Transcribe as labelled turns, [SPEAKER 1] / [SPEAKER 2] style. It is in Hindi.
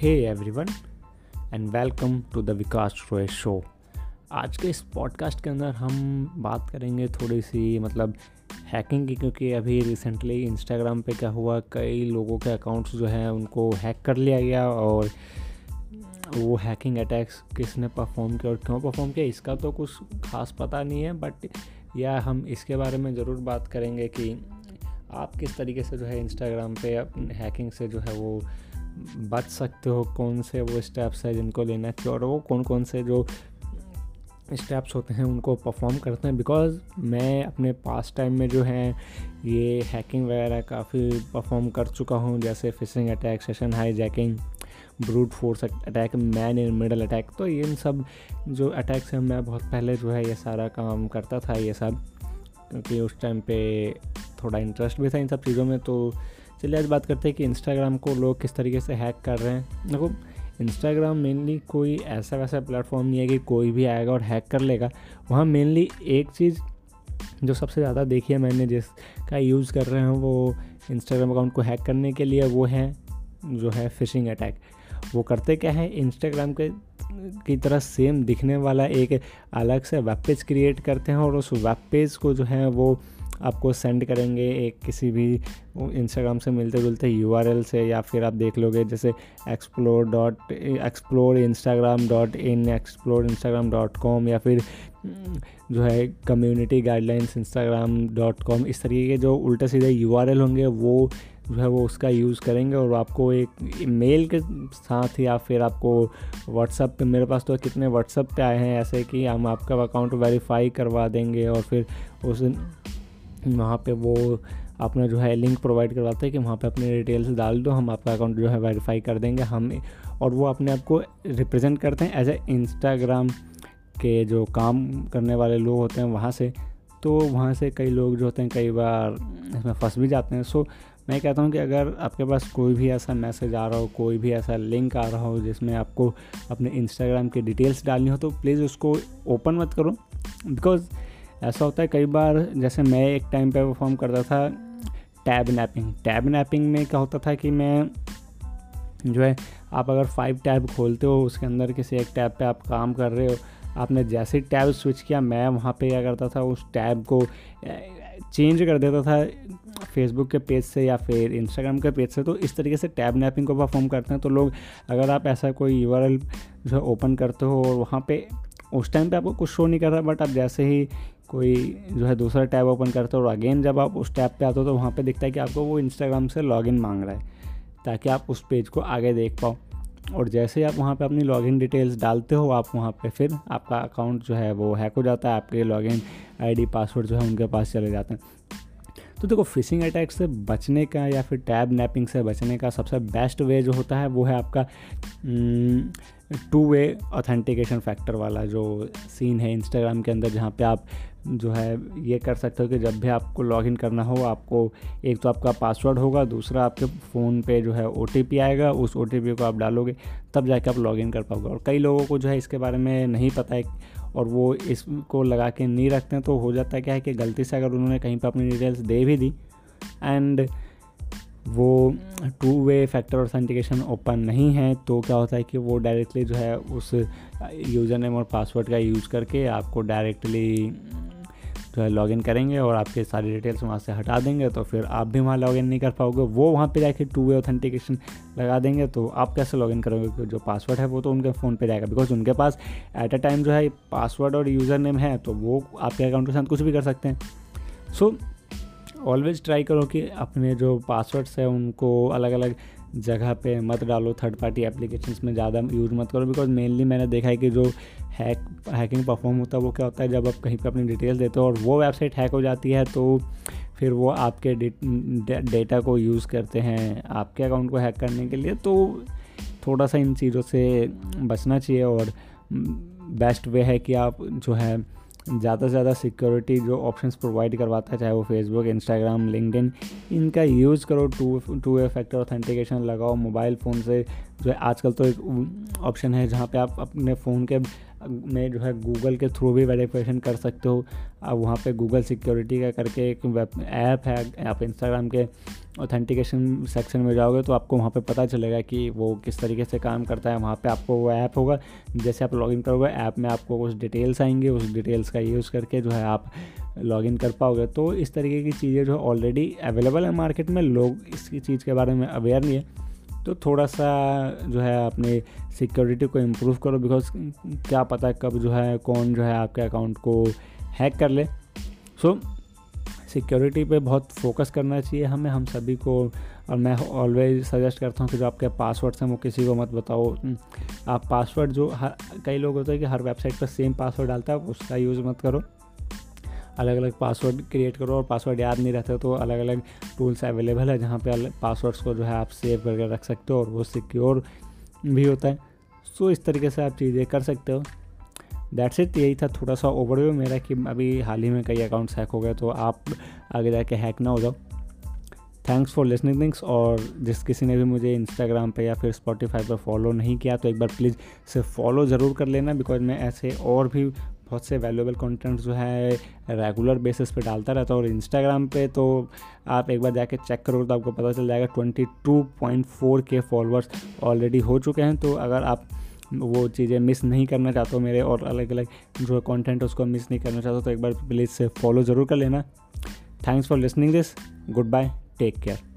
[SPEAKER 1] Hey everyone and welcome to the Vikas Roy show आज के इस पॉडकास्ट के अंदर हम बात करेंगे थोड़ी सी मतलब हैकिंग की, क्योंकि अभी रिसेंटली इंस्टाग्राम पे क्या हुआ, कई लोगों के अकाउंट्स जो हैं उनको हैक कर लिया गया और वो हैकिंग अटैक्स किसने परफॉर्म किया और क्यों परफॉर्म किया, इसका तो कुछ खास पता नहीं है बट या हम इसके बारे में ज़रूर बात करेंगे कि आप किस तरीके से जो है इंस्टाग्राम पे हैकिंग से जो है वो बच सकते हो, कौन से वो स्टेप्स हैं जिनको लेना चाहिए और वो कौन कौन से जो स्टेप्स होते हैं उनको परफॉर्म करते हैं बिकॉज़ मैं अपने पास टाइम में जो है, ये हैकिंग वगैरह काफ़ी परफॉर्म कर चुका हूँ, जैसे phishing attack session hijacking brute force attack man in middle attack तो ये इन सब जो अटैक्स हैं, मैं बहुत पहले जो है ये सारा काम करता था, ये सब, क्योंकि उस टाइम पे थोड़ा इंटरेस्ट भी था इन सब चीज़ों में तो चलिए आज बात करते हैं कि इंस्टाग्राम को लोग किस तरीके से हैक कर रहे हैं। देखो इंस्टाग्राम मेनली कोई ऐसा वैसा प्लेटफॉर्म नहीं है कि कोई भी आएगा और हैक कर लेगा। वहाँ मेनली एक चीज़ जो सबसे ज़्यादा देखी है मैंने, जिसका यूज़ कर रहे हैं वो इंस्टाग्राम अकाउंट को हैक करने के लिए, वो है, जो है फिशिंग अटैक वो करते क्या है? इंस्टाग्राम के, की तरह सेम दिखने वाला एक अलग से वेब पेज क्रिएट करते हैं और उस वेब पेज को जो है वो आपको सेंड करेंगे एक किसी भी इंस्टाग्राम से मिलते जुलते यू से या फिर आप देख लोगे, जैसे explore dot explore Instagram dot in explore Instagram dot com या फिर जो है community guidelines Instagram dot com इस तरीके के जो उल्टे सीधे यू होंगे, वो जो है वो उसका यूज़ करेंगे और आपको एक मेल के साथ या फिर आपको व्हाट्सअप पे, मेरे पास तो कितने व्हाट्सअप पे आए हैं, ऐसे कि हम आपका अकाउंट वेरीफाई करवा देंगे और फिर उस वहाँ पे वो अपना जो है लिंक प्रोवाइड करवाते हैं कि वहाँ पे अपने डिटेल्स डाल दो, हम आपका अकाउंट जो है वेरीफाई कर देंगे हम, और वो अपने आप को रिप्रेजेंट करते हैं एज ए इंस्टाग्राम के जो काम करने वाले लोग होते हैं वहाँ से। तो वहाँ से कई लोग जो होते हैं कई बार इसमें फंस भी जाते हैं। सो मैं कहता हूँ कि अगर आपके पास कोई भी ऐसा मैसेज आ रहा हो, कोई भी ऐसा लिंक आ रहा हो जिसमें आपको अपने इंस्टाग्राम की डिटेल्स डालनी हो तो प्लीज़ उसको ओपन मत करो बिकॉज़ ऐसा होता है कई बार जैसे मैं एक टाइम पे परफॉर्म करता था टैब नैपिंग टैब नैपिंग में क्या होता था कि मैं जो है, आप अगर फाइव टैब खोलते हो, उसके अंदर किसी एक टैब पे आप काम कर रहे हो, आपने जैसे टैब स्विच किया, मैं वहाँ पे क्या करता था, उस टैब को चेंज कर देता था फेसबुक के पेज से या फिर इंस्टाग्राम के पेज से। तो इस तरीके से टैब नैपिंग को परफॉर्म करते हैं। तो लोग, अगर आप ऐसा कोई यू जो ओपन करते हो और वहाँ पे उस टाइम पे आपको कुछ शो नहीं कर रहा बट आप जैसे ही कोई जो है दूसरा टैब ओपन करते हो और अगेन जब आप उस टैब पे आते हो तो वहाँ पे दिखता है कि आपको वो इंस्टाग्राम से लॉगिन मांग रहा है, ताकि आप उस पेज को आगे देख पाओ। और जैसे ही आप वहाँ पे अपनी लॉगिन डिटेल्स डालते हो, आप वहाँ पे फिर आपका अकाउंट जो है वो हैक हो जाता है, आपके लॉगिन आईडी पासवर्ड जो है उनके पास चले जाते हैं। तो देखो फिशिंग अटैक से बचने का या फिर टैब नैपिंग से बचने का सबसे बेस्ट वे जो होता है, वो है आपका टू वे ऑथेंटिकेशन फैक्टर वाला जो सीन है इंस्टाग्राम के अंदर, जहाँ पे आप जो है ये कर सकते हो कि जब भी आपको लॉगिन करना हो, आपको एक तो आपका पासवर्ड होगा, दूसरा आपके फ़ोन पे जो है ओटीपी आएगा, उस ओटीपी को आप डालोगे, तब जाके आप लॉगिन कर पाओगे। और कई लोगों को जो है इसके बारे में नहीं पता है और वो इसको लगा के नहीं रखते हैं तो हो जाता क्या है कि गलती से अगर उन्होंने कहीं पर अपनी डिटेल्स दे भी दी एंड वो two way factor authentication open नहीं है तो क्या होता है कि वो डायरेक्टली जो है उस यूज़र नेम और पासवर्ड का यूज़ करके आपको डायरेक्टली जो है लॉगिन करेंगे और आपके सारी डिटेल्स वहाँ से हटा देंगे तो फिर आप भी वहाँ लॉगिन नहीं कर पाओगे। वो वहाँ पे जाके टू वे ऑथेंटिकेशन लगा देंगे तो आप कैसे लॉगिन करोगे? जो पासवर्ड है वो तो उनके फ़ोन पे जाएगा। बिकॉज़ उनके पास एट अ टाइम जो है पासवर्ड और यूज़र नेम है तो वो आपके अकाउंट के साथ कुछ भी कर सकते हैं। सो ऑलवेज ट्राई करो कि अपने जो पासवर्ड्स हैं, उनको अलग अलग जगह पे मत डालो थर्ड पार्टी एप्लीकेशंस में ज़्यादा यूज़ मत करो बिकॉज़ मेनली मैंने देखा है कि जो हैक हैकिंग परफॉर्म होता है, वो क्या होता है, जब आप कहीं पे अपनी डिटेल्स देते हो और वो वेबसाइट हैक हो जाती है तो फिर वो आपके डेटा को यूज़ करते हैं आपके अकाउंट को हैक करने के लिए। तो थोड़ा सा इन चीज़ों से बचना चाहिए और बेस्ट वे है कि आप जो है ज़्यादा से ज़्यादा सिक्योरिटी जो ऑप्शंस प्रोवाइड करवाता है चाहे वो फेसबुक इंस्टाग्राम लिंकडिन इनका यूज़ करो two two a factor authentication लगाओ मोबाइल फ़ोन से। जो है आजकल तो एक ऑप्शन है जहाँ पे आप अपने फ़ोन के, में जो है गूगल के थ्रू भी वेरिफिकेशन कर सकते हो। आप वहाँ पे गूगल सिक्योरिटी का करके एक वेब ऐप है, आप इंस्टाग्राम के ऑथेंटिकेशन सेक्शन में जाओगे तो आपको वहाँ पे पता चलेगा कि वो किस तरीके से काम करता है। वहाँ पे आपको वो ऐप होगा, जैसे आप लॉगिन करोगे ऐप में आपको कुछ डिटेल्स आएँगे, उस डिटेल्स का यूज़ करके जो है आप लॉगिन कर पाओगे। तो इस तरीके की चीज़ें जो ऑलरेडी अवेलेबल है मार्केट में, लोग इसकी चीज़ के बारे में अवेयर नहीं है। तो थोड़ा सा जो है अपने सिक्योरिटी को इम्प्रूव करो बिकॉज़ क्या पता कब जो है, कौन जो है आपके अकाउंट को हैक कर ले। सो सिक्योरिटी पे बहुत फोकस करना चाहिए हमें, हम सभी को। और मैं ऑलवेज सजेस्ट करता हूँ कि जो आपके पासवर्ड्स हैं वो किसी को मत बताओ। आप पासवर्ड जो हर कई लोग होते हैं कि हर वेबसाइट पर सेम पासवर्ड डालता है, उसका यूज़ मत करो। अलग अलग पासवर्ड क्रिएट करो और पासवर्ड याद नहीं रहते तो अलग अलग टूल्स अवेलेबल है जहाँ पे पासवर्ड्स को जो है आप सेव करके रख सकते हो और वो सिक्योर भी होता है। सो इस तरीके से आप चीज़ें कर सकते हो। दैट्स इट यही था थोड़ा सा ओवरव्यू मेरा कि अभी हाल ही में कई अकाउंट्स हैक हो गए तो आप आगे जाके हैक ना हो जाओ। थैंक्स फॉर लिसनिंग थिंग्स और जिस किसी ने भी मुझे इंस्टाग्राम पे या फिर स्पॉटिफाई पर फॉलो नहीं किया तो एक बार प्लीज़ सिर्फ़ फॉलो ज़रूर कर लेना बिकॉज़ मैं ऐसे और भी बहुत से वैल्यूएबल कंटेंट जो है रेगुलर बेसिस पे डालता रहता हूँ और इंस्टाग्राम पे तो आप एक बार जाके चेक करोगे तो आपको पता चल जाएगा 22.4 के फॉलोअर्स ऑलरेडी हो चुके हैं। तो अगर आप वो चीज़ें मिस नहीं करना चाहते हो मेरे और अलग अलग जो कंटेंट उसको मिस नहीं करना चाहते तो एक बार प्लीज़ फॉलो ज़रूर कर लेना। Thanks for listening this goodbye take care